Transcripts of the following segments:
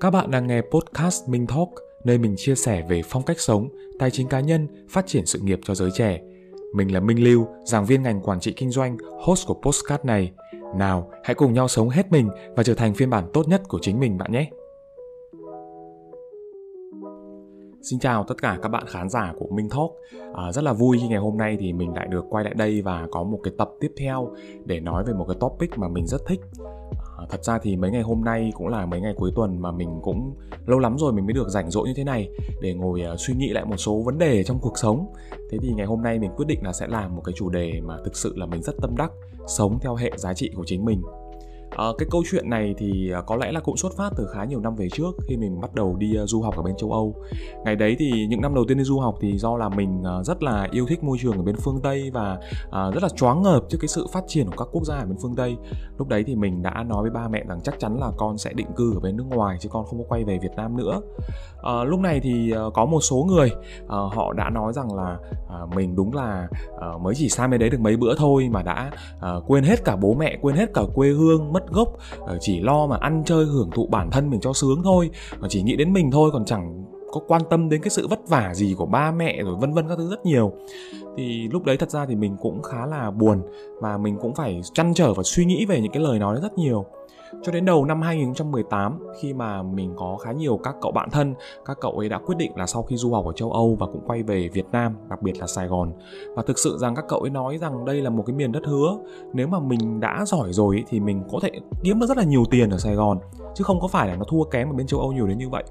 Các bạn đang nghe podcast Minh Talk, nơi mình chia sẻ về phong cách sống, tài chính cá nhân, phát triển sự nghiệp cho giới trẻ. Mình là Minh Lưu, giảng viên ngành quản trị kinh doanh, host của podcast này. Nào, hãy cùng nhau sống hết mình và trở thành phiên bản tốt nhất của chính mình bạn nhé. Xin chào tất cả các bạn khán giả của Minh Talk. À, rất là vui khi ngày hôm nay thì mình lại được quay lại đây và có một cái tập tiếp theo để nói về một cái topic mà mình rất thích. À, thật ra thì mấy ngày hôm nay cũng là mấy ngày cuối tuần mà mình cũng lâu lắm rồi mình mới được rảnh rỗi như thế này để ngồi à, suy nghĩ lại một số vấn đề trong cuộc sống. Thế thì ngày hôm nay mình quyết định là sẽ làm một cái chủ đề mà thực sự là mình rất tâm đắc, sống theo hệ giá trị của chính mình À, cái câu chuyện này thì à, có lẽ là cũng xuất phát từ khá nhiều năm về trước khi mình bắt đầu đi à, du học ở bên châu Âu. Ngày đấy thì những năm đầu tiên đi du học thì do là mình à, rất là yêu thích môi trường ở bên phương Tây và rất là choáng ngợp trước cái sự phát triển của các quốc gia ở bên phương Tây. Lúc đấy thì mình đã nói với ba mẹ rằng chắc chắn là con sẽ định cư ở bên nước ngoài chứ con không có quay về Việt Nam nữa. À, lúc này thì có một số người ờ, họ đã nói rằng là mình đúng là mới chỉ sang bên đấy được mấy bữa thôi mà đã quên hết cả bố mẹ, quên hết cả quê hương, mất mất gốc ờ, chỉ lo mà ăn chơi hưởng thụ bản thân mình cho sướng thôi chỉ nghĩ đến mình thôi, còn chẳng có quan tâm đến cái sự vất vả gì của ba mẹ rồi vân vân các thứ rất nhiều. Thì lúc đấy thật ra thì mình cũng khá là buồn và mình cũng phải chăn trở và suy nghĩ về những cái lời nói rất nhiều cho đến đầu năm 2018 khi mà mình có khá nhiều các cậu bạn thân, các cậu ấy đã quyết định là sau khi du học ở châu Âu và cũng quay về Việt Nam, đặc biệt là Sài Gòn. Và thực sự rằng các cậu ấy nói rằng đây là một cái miền đất hứa, nếu mà mình đã giỏi rồi thì mình có thể kiếm được rất là nhiều tiền ở Sài Gòn chứ không có phải là nó thua kém ở bên châu Âu nhiều đến như vậy.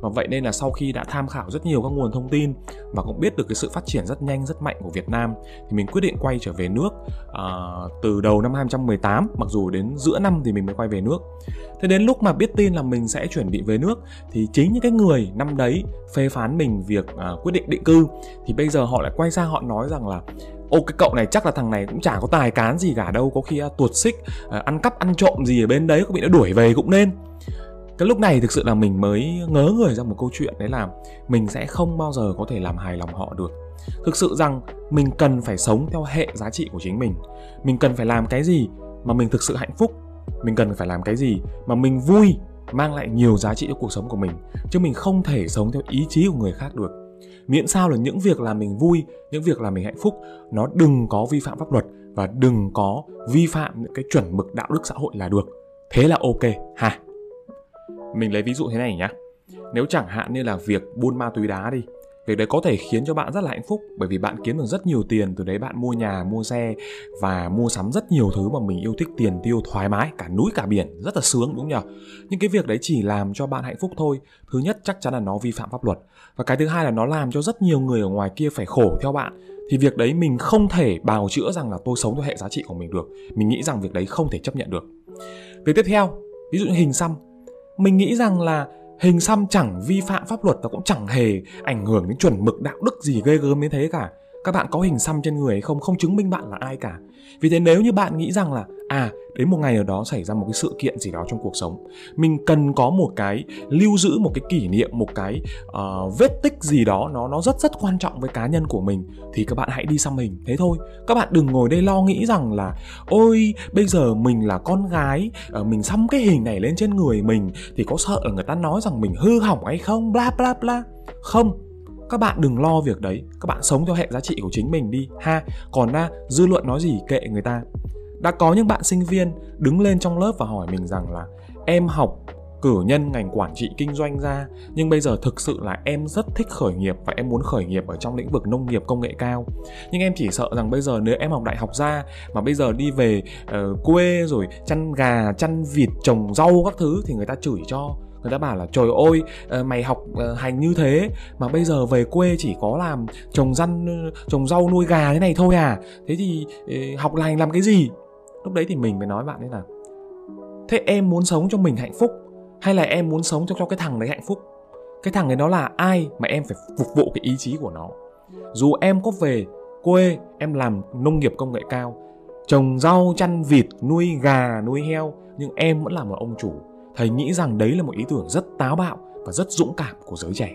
Và vậy nên là sau khi đã tham khảo rất nhiều các nguồn thông tin và cũng biết được cái sự phát triển rất nhanh rất mạnh của Việt Nam thì mình quyết định quay trở về nước uh, từ đầu năm 2018 mặc dù đến giữa năm thì mình mới quay về nước. Thế đến lúc mà biết tin là mình sẽ chuẩn bị về nước thì chính những cái người năm đấy phê phán mình việc uh, quyết định định cư thì bây giờ họ lại quay ra họ nói rằng là ô cái cậu này chắc là thằng này cũng chả có tài cán gì cả đâu có khi uh, tuột xích uh, ăn cắp ăn trộm gì ở bên đấy có bị nó đuổi về cũng nên. Cái lúc này thực sự là mình mới ngớ người ra một câu chuyện đấy là mình sẽ không bao giờ có thể làm hài lòng họ được. Thực sự rằng mình cần phải sống theo hệ giá trị của chính mình. Mình cần phải làm cái gì mà mình thực sự hạnh phúc? Mình cần phải làm cái gì mà mình vui mang lại nhiều giá trị cho cuộc sống của mình? Chứ mình không thể sống theo ý chí của người khác được miễn sao là những việc làm mình vui, những việc làm mình hạnh phúc, nó đừng có vi phạm pháp luật và đừng có vi phạm những cái chuẩn mực đạo đức xã hội là được. Thế là ok, ha? Mình lấy ví dụ thế này nhá. Nếu chẳng hạn như là việc buôn ma túy đá đi việc đấy có thể khiến cho bạn rất là hạnh phúc, bởi vì bạn kiếm được rất nhiều tiền từ đấy, bạn mua nhà, mua xe và mua sắm rất nhiều thứ mà mình yêu thích, tiền tiêu thoải mái, cả núi, cả biển, rất là sướng, đúng nhỉ? Nhưng cái việc đấy chỉ làm cho bạn hạnh phúc thôi. Thứ nhất, chắc chắn là nó vi phạm pháp luật. Và cái thứ hai là nó làm cho rất nhiều người ở ngoài kia phải khổ, theo bạn. Thì việc đấy mình không thể bào chữa rằng là tôi sống theo hệ giá trị của mình được. Mình nghĩ rằng việc đấy không thể chấp nhận được. Việc tiếp theo, ví dụ như hình xăm. Mình nghĩ rằng là hình xăm chẳng vi phạm pháp luật và cũng chẳng hề ảnh hưởng đến chuẩn mực đạo đức gì ghê gớm đến thế cả các bạn có hình xăm trên người hay không? Không chứng minh bạn là ai cả. Vì thế nếu như bạn nghĩ rằng là à đến một ngày nào đó xảy ra một cái sự kiện gì đó trong cuộc sống mình cần có một cái lưu giữ một cái kỷ niệm một cái uh, vết tích gì đó nó nó rất rất quan trọng với cá nhân của mình thì các bạn hãy đi xăm hình. Thế thôi. Các bạn đừng ngồi đây lo nghĩ rằng là ôi bây giờ mình là con gái uh, mình xăm cái hình này lên trên người mình thì có sợ là người ta nói rằng mình hư hỏng hay không? Bla bla bla. Không các bạn đừng lo việc đấy. Các bạn sống theo hệ giá trị của chính mình đi. Ha còn na dư luận nói gì kệ người ta? Đã có những bạn sinh viên đứng lên trong lớp và hỏi mình rằng là em học cử nhân ngành quản trị kinh doanh ra nhưng bây giờ thực sự là em rất thích khởi nghiệp và em muốn khởi nghiệp ở trong lĩnh vực nông nghiệp công nghệ cao. Nhưng em chỉ sợ rằng bây giờ nếu em học đại học ra mà bây giờ đi về uh, quê rồi chăn gà chăn vịt trồng rau các thứ thì người ta chửi cho người ta bảo là, trời ơi ờ, mày học ờ, hành như thế, mà bây giờ về quê chỉ có làm trồng răn ờ, trồng rau nuôi gà thế này thôi à? Thế thì học lành làm cái gì? Lúc đấy thì mình mới nói bạn ấy là, thế em muốn sống cho mình hạnh phúc, hay là em muốn sống cho cho cái thằng đấy hạnh phúc? Cái thằng ấy nó là ai mà em phải phục vụ cái ý chí của nó? Dù em có về quê, em làm nông nghiệp công nghệ cao, trồng rau, chăn vịt, nuôi gà, nuôi heo, nhưng em vẫn là một ông chủ thầy nghĩ rằng đấy là một ý tưởng rất táo bạo và rất dũng cảm của giới trẻ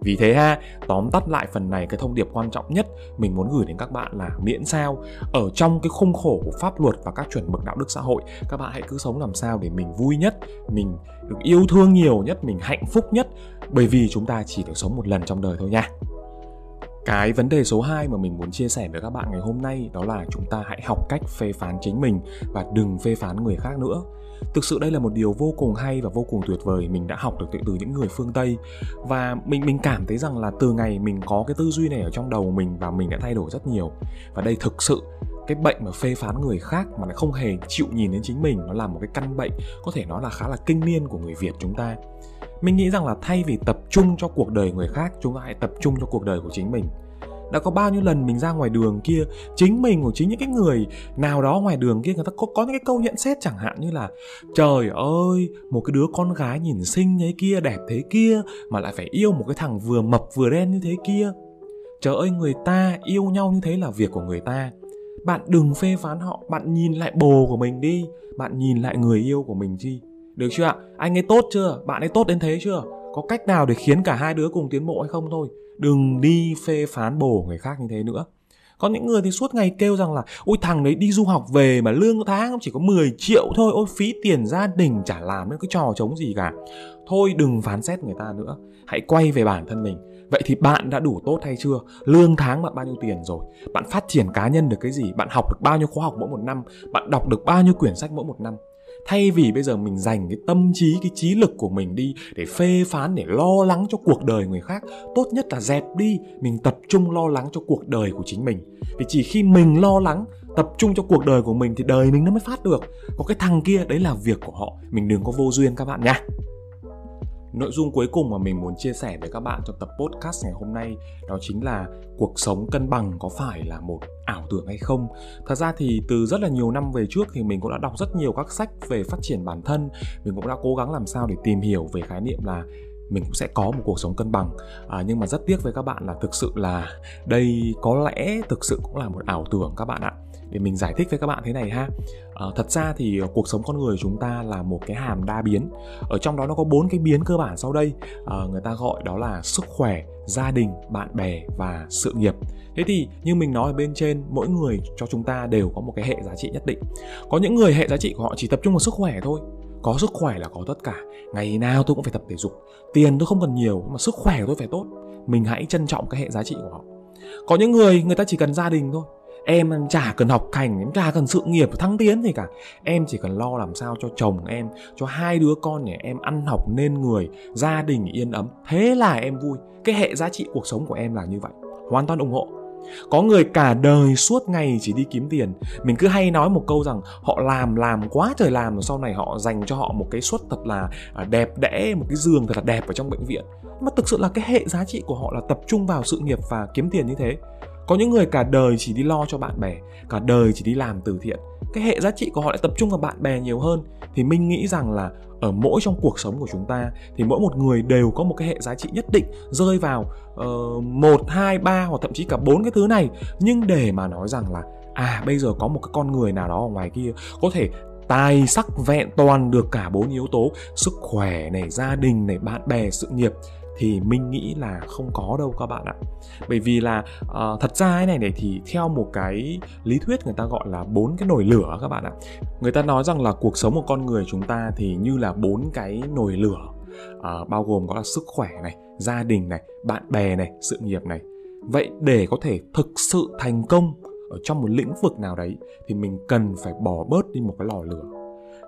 vì thế ha, tóm tắt lại phần này cái thông điệp quan trọng nhất mình muốn gửi đến các bạn là miễn sao ở trong cái khung khổ của pháp luật và các chuẩn mực đạo đức xã hội, các bạn hãy cứ sống làm sao để mình vui nhất, mình được yêu thương nhiều nhất, mình hạnh phúc nhất bởi vì chúng ta chỉ được sống một lần trong đời thôi nha. Cái vấn đề số 2 mà mình muốn chia sẻ với các bạn ngày hôm nay đó là chúng ta hãy học cách phê phán chính mình và đừng phê phán người khác nữa. Thực sự đây là một điều vô cùng hay và vô cùng tuyệt vời mình đã học được từ, từ những người phương Tây và mình mình cảm thấy rằng là từ ngày mình có cái tư duy này ở trong đầu mình và mình đã thay đổi rất nhiều. Và đây thực sự cái bệnh mà phê phán người khác mà lại không hề chịu nhìn đến chính mình nó là một cái căn bệnh có thể nói là khá là kinh niên của người Việt chúng ta mình nghĩ rằng là thay vì tập trung cho cuộc đời người khác, chúng ta hãy tập trung cho cuộc đời của chính mình. Đã có bao nhiêu lần mình ra ngoài đường kia, chính mình của chính những cái người nào đó ngoài đường kia, người ta có có những cái câu nhận xét chẳng hạn như là, trời ơi, một cái đứa con gái nhìn xinh thế kia, đẹp thế kia, mà lại phải yêu một cái thằng vừa mập vừa đen như thế kia. Trời ơi, người ta yêu nhau như thế là việc của người ta. Bạn đừng phê phán họ, bạn nhìn lại bồ của mình đi, bạn nhìn lại người yêu của mình chi được chưa ạ? Anh ấy tốt chưa? Bạn ấy tốt đến thế chưa? Có cách nào để khiến cả hai đứa cùng tiến bộ hay không thôi? Đừng đi phê phán bổ người khác như thế nữa. Có những người thì suốt ngày kêu rằng là, ôi, thằng đấy đi du học về mà lương tháng chỉ có 10 triệu thôi, ôi, phí tiền gia đình chả làm nên cái trò chống gì cả. Thôi, đừng phán xét người ta nữa. Hãy quay về bản thân mình. Vậy thì bạn đã đủ tốt hay chưa? Lương tháng bạn bao nhiêu tiền rồi? Bạn phát triển cá nhân được cái gì? Bạn học được bao nhiêu khóa học mỗi một năm? Bạn đọc được bao nhiêu quyển sách mỗi một năm? Thay vì bây giờ mình dành cái tâm trí, cái trí lực của mình đi để phê phán, để lo lắng cho cuộc đời người khác, tốt nhất là dẹp đi. Mình tập trung lo lắng cho cuộc đời của chính mình. Vì chỉ khi mình lo lắng, tập trung cho cuộc đời của mình thì đời mình nó mới phát được. Có cái thằng kia, đấy là việc của họ. Mình đừng có vô duyên các bạn nha. Nội dung cuối cùng mà mình muốn chia sẻ với các bạn trong tập podcast ngày hôm nay đó chính là cuộc sống cân bằng có phải là một ảo tưởng hay không. Thật ra thì từ rất là nhiều năm về trước thì mình cũng đã đọc rất nhiều các sách về phát triển bản thân, mình cũng đã cố gắng làm sao để tìm hiểu về khái niệm là mình cũng sẽ có một cuộc sống cân bằng. À, nhưng mà rất tiếc với các bạn là thực sự là đây có lẽ thực sự cũng là một ảo tưởng các bạn ạ để mình giải thích với các bạn thế này ha. À, thật ra thì ờ, cuộc sống con người chúng ta là một cái hàm đa biến. Ở trong đó nó có bốn cái biến cơ bản sau đây. À, người ta gọi đó là sức khỏe gia đình bạn bè và sự nghiệp. Thế thì như mình nói ở bên trên mỗi người cho chúng ta đều có một cái hệ giá trị nhất định. Có những người hệ giá trị của họ chỉ tập trung vào sức khỏe thôi. Có sức khỏe là có tất cả. Ngày nào tôi cũng phải tập thể dục. Tiền tôi không cần nhiều nhưng mà sức khỏe của tôi phải tốt. Mình hãy trân trọng cái hệ giá trị của họ. Có những người người ta chỉ cần gia đình thôi em chả cần học hành, em chả cần sự nghiệp thăng tiến gì cả. Em chỉ cần lo làm sao cho chồng em, cho hai đứa con nhà em ăn học nên người, gia đình yên ấm. Thế là em vui. Cái hệ giá trị cuộc sống của em là như vậy. Hoàn toàn ủng hộ. Có người cả đời suốt ngày chỉ đi kiếm tiền. Mình cứ hay nói một câu rằng họ làm làm quá trời làm rồi sau này họ dành cho họ một cái suất thật là à, đẹp đẽ, một cái giường thật là đẹp ở trong bệnh viện. Mà thực sự là cái hệ giá trị của họ là tập trung vào sự nghiệp và kiếm tiền như thế có những người cả đời chỉ đi lo cho bạn bè, cả đời chỉ đi làm từ thiện. Cái hệ giá trị của họ lại tập trung vào bạn bè nhiều hơn. Thì mình nghĩ rằng là ở mỗi trong cuộc sống của chúng ta thì mỗi một người đều có một cái hệ giá trị nhất định rơi vào ờ, một, hai, ba hoặc thậm chí cả bốn cái thứ này. Nhưng để mà nói rằng là à bây giờ có một cái con người nào đó ở ngoài kia, có thể tài sắc vẹn toàn được cả bốn yếu tố, sức khỏe này, gia đình này, bạn bè, sự nghiệp thì mình nghĩ là không có đâu các bạn ạ. Bởi vì là uh, thật ra cái này này thì theo một cái lý thuyết người ta gọi là bốn cái nồi lửa các bạn ạ. Người ta nói rằng là cuộc sống của con người chúng ta thì như là bốn cái nồi lửa uh, bao gồm có là sức khỏe này gia đình này bạn bè này sự nghiệp này. Vậy để có thể thực sự thành công ở trong một lĩnh vực nào đấy thì mình cần phải bỏ bớt đi một cái lò lửa.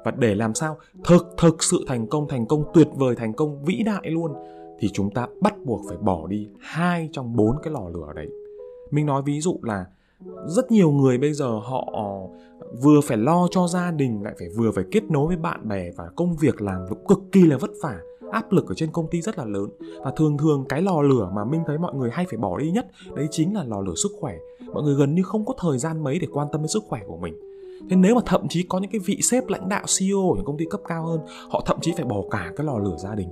Và để làm sao thực thực sự thành công thành công tuyệt vời thành công vĩ đại luôn thì chúng ta bắt buộc phải bỏ đi hai trong bốn cái lò lửa đấy. Mình nói ví dụ là rất nhiều người bây giờ họ ờ, vừa phải lo cho gia đình, lại phải vừa phải kết nối với bạn bè và công việc làm cũng cực kỳ là vất vả. Áp lực ở trên công ty rất là lớn. Và thường thường cái lò lửa mà minh thấy mọi người hay phải bỏ đi nhất, đấy chính là lò lửa sức khỏe. Mọi người gần như không có thời gian mấy để quan tâm đến sức khỏe của mình. Thế nếu mà thậm chí có những cái vị sếp lãnh đạo CEO ở những công ty cấp cao hơn, họ thậm chí phải bỏ cả cái lò lửa gia đình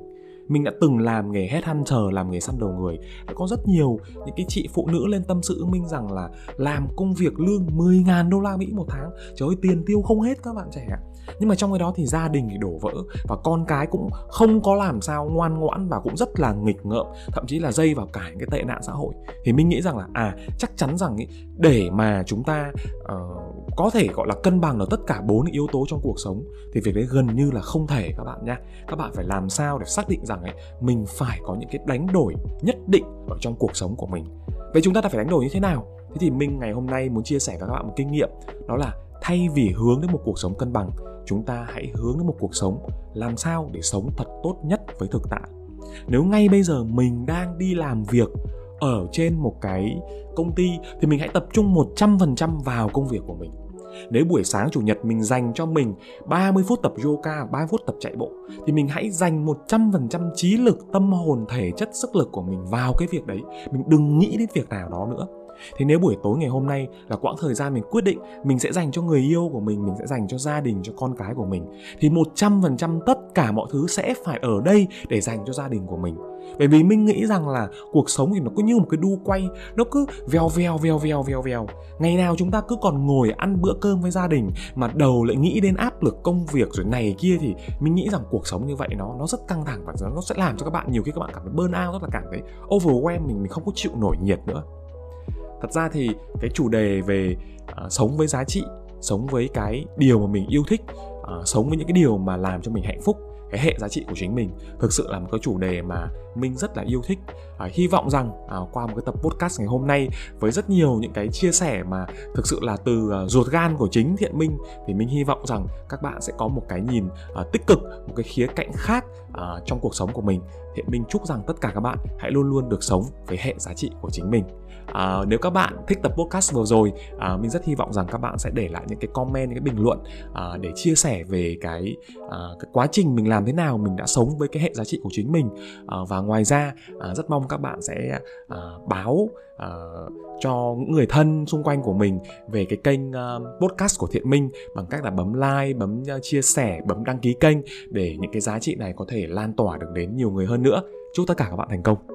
mình đã từng làm nghề hết chờ làm nghề săn đầu người. Đã có rất nhiều những cái chị phụ nữ lên tâm sự mình rằng là làm công việc lương 10.000 đô la Mỹ một tháng. Trời ơi tiền tiêu không hết các bạn trẻ ạ. Nhưng mà trong cái đó thì gia đình thì đổ vỡ và con cái cũng không có làm sao ngoan ngoãn và cũng rất là nghịch ngợm thậm chí là dây vào cả cái tệ nạn xã hội. Thì mình nghĩ rằng là à chắc chắn rằng ý, để mà chúng ta uh, có thể gọi là cân bằng được tất cả bốn yếu tố trong cuộc sống thì việc đấy gần như là không thể các bạn nhé các bạn phải làm sao để xác định rằng ấy, mình phải có những cái đánh đổi nhất định ở trong cuộc sống của mình. Vậy chúng ta đã phải đánh đổi như thế nào? Thế thì mình ngày hôm nay muốn chia sẻ với các bạn một kinh nghiệm, đó là thay vì hướng đến một cuộc sống cân bằng, chúng ta hãy hướng đến một cuộc sống làm sao để sống thật tốt nhất với thực tại. Nếu ngay bây giờ mình đang đi làm việc ở trên một cái công ty, thì mình hãy tập trung 100% vào công việc của mình nếu buổi sáng chủ nhật mình dành cho mình 30 phút tập yoga, 30 phút tập chạy bộ thì mình hãy dành 100% trí lực, tâm hồn, thể chất, sức lực của mình vào cái việc đấy. Mình đừng nghĩ đến việc nào đó nữa. Thế nếu buổi tối ngày hôm nay là quãng thời gian mình quyết định mình sẽ dành cho người yêu của mình, mình sẽ dành cho gia đình, cho con cái của mình thì 100% tất cả mọi thứ sẽ phải ở đây để dành cho gia đình của mình. Bởi vì mình nghĩ rằng là cuộc sống thì nó cứ như một cái đu quay, nó cứ vèo vèo vèo vèo vèo vèo. Ngày nào chúng ta cứ còn ngồi ăn bữa cơm với gia đình mà đầu lại nghĩ đến áp lực công việc rồi này kia thì mình nghĩ rằng cuộc sống như vậy nó nó rất căng thẳng và nó sẽ làm cho các bạn nhiều khi các bạn cảm thấy burn out rất là cảm thấy overwhelm mình mình không có chịu nổi nhiệt nữa thật ra thì cái chủ đề về uh, sống với giá trị sống với cái điều mà mình yêu thích uh, sống với những cái điều mà làm cho mình hạnh phúc cái hệ giá trị của chính mình thực sự là một cái chủ đề mà minh rất là yêu thích. À, hy vọng rằng à, qua một cái tập podcast ngày hôm nay với rất nhiều những cái chia sẻ mà thực sự là từ à, ruột gan của chính thiện minh thì mình hy vọng rằng các bạn sẽ có một cái nhìn à, tích cực một cái khía cạnh khác à, trong cuộc sống của mình. Thiện minh chúc rằng tất cả các bạn hãy luôn luôn được sống với hệ giá trị của chính mình. À, nếu các bạn thích tập podcast vừa rồi à, mình rất hy vọng rằng các bạn sẽ để lại những cái comment những cái bình luận à, để chia sẻ về cái, à, cái quá trình mình làm thế nào mình đã sống với cái hệ giá trị của chính mình à, và ngoài ra à, rất mong các bạn sẽ à, báo à, cho những người thân xung quanh của mình về cái kênh à, podcast của Thiện Minh bằng cách là bấm like, bấm uh, chia sẻ, bấm đăng ký kênh để những cái giá trị này có thể lan tỏa được đến nhiều người hơn nữa. Chúc tất cả các bạn thành công.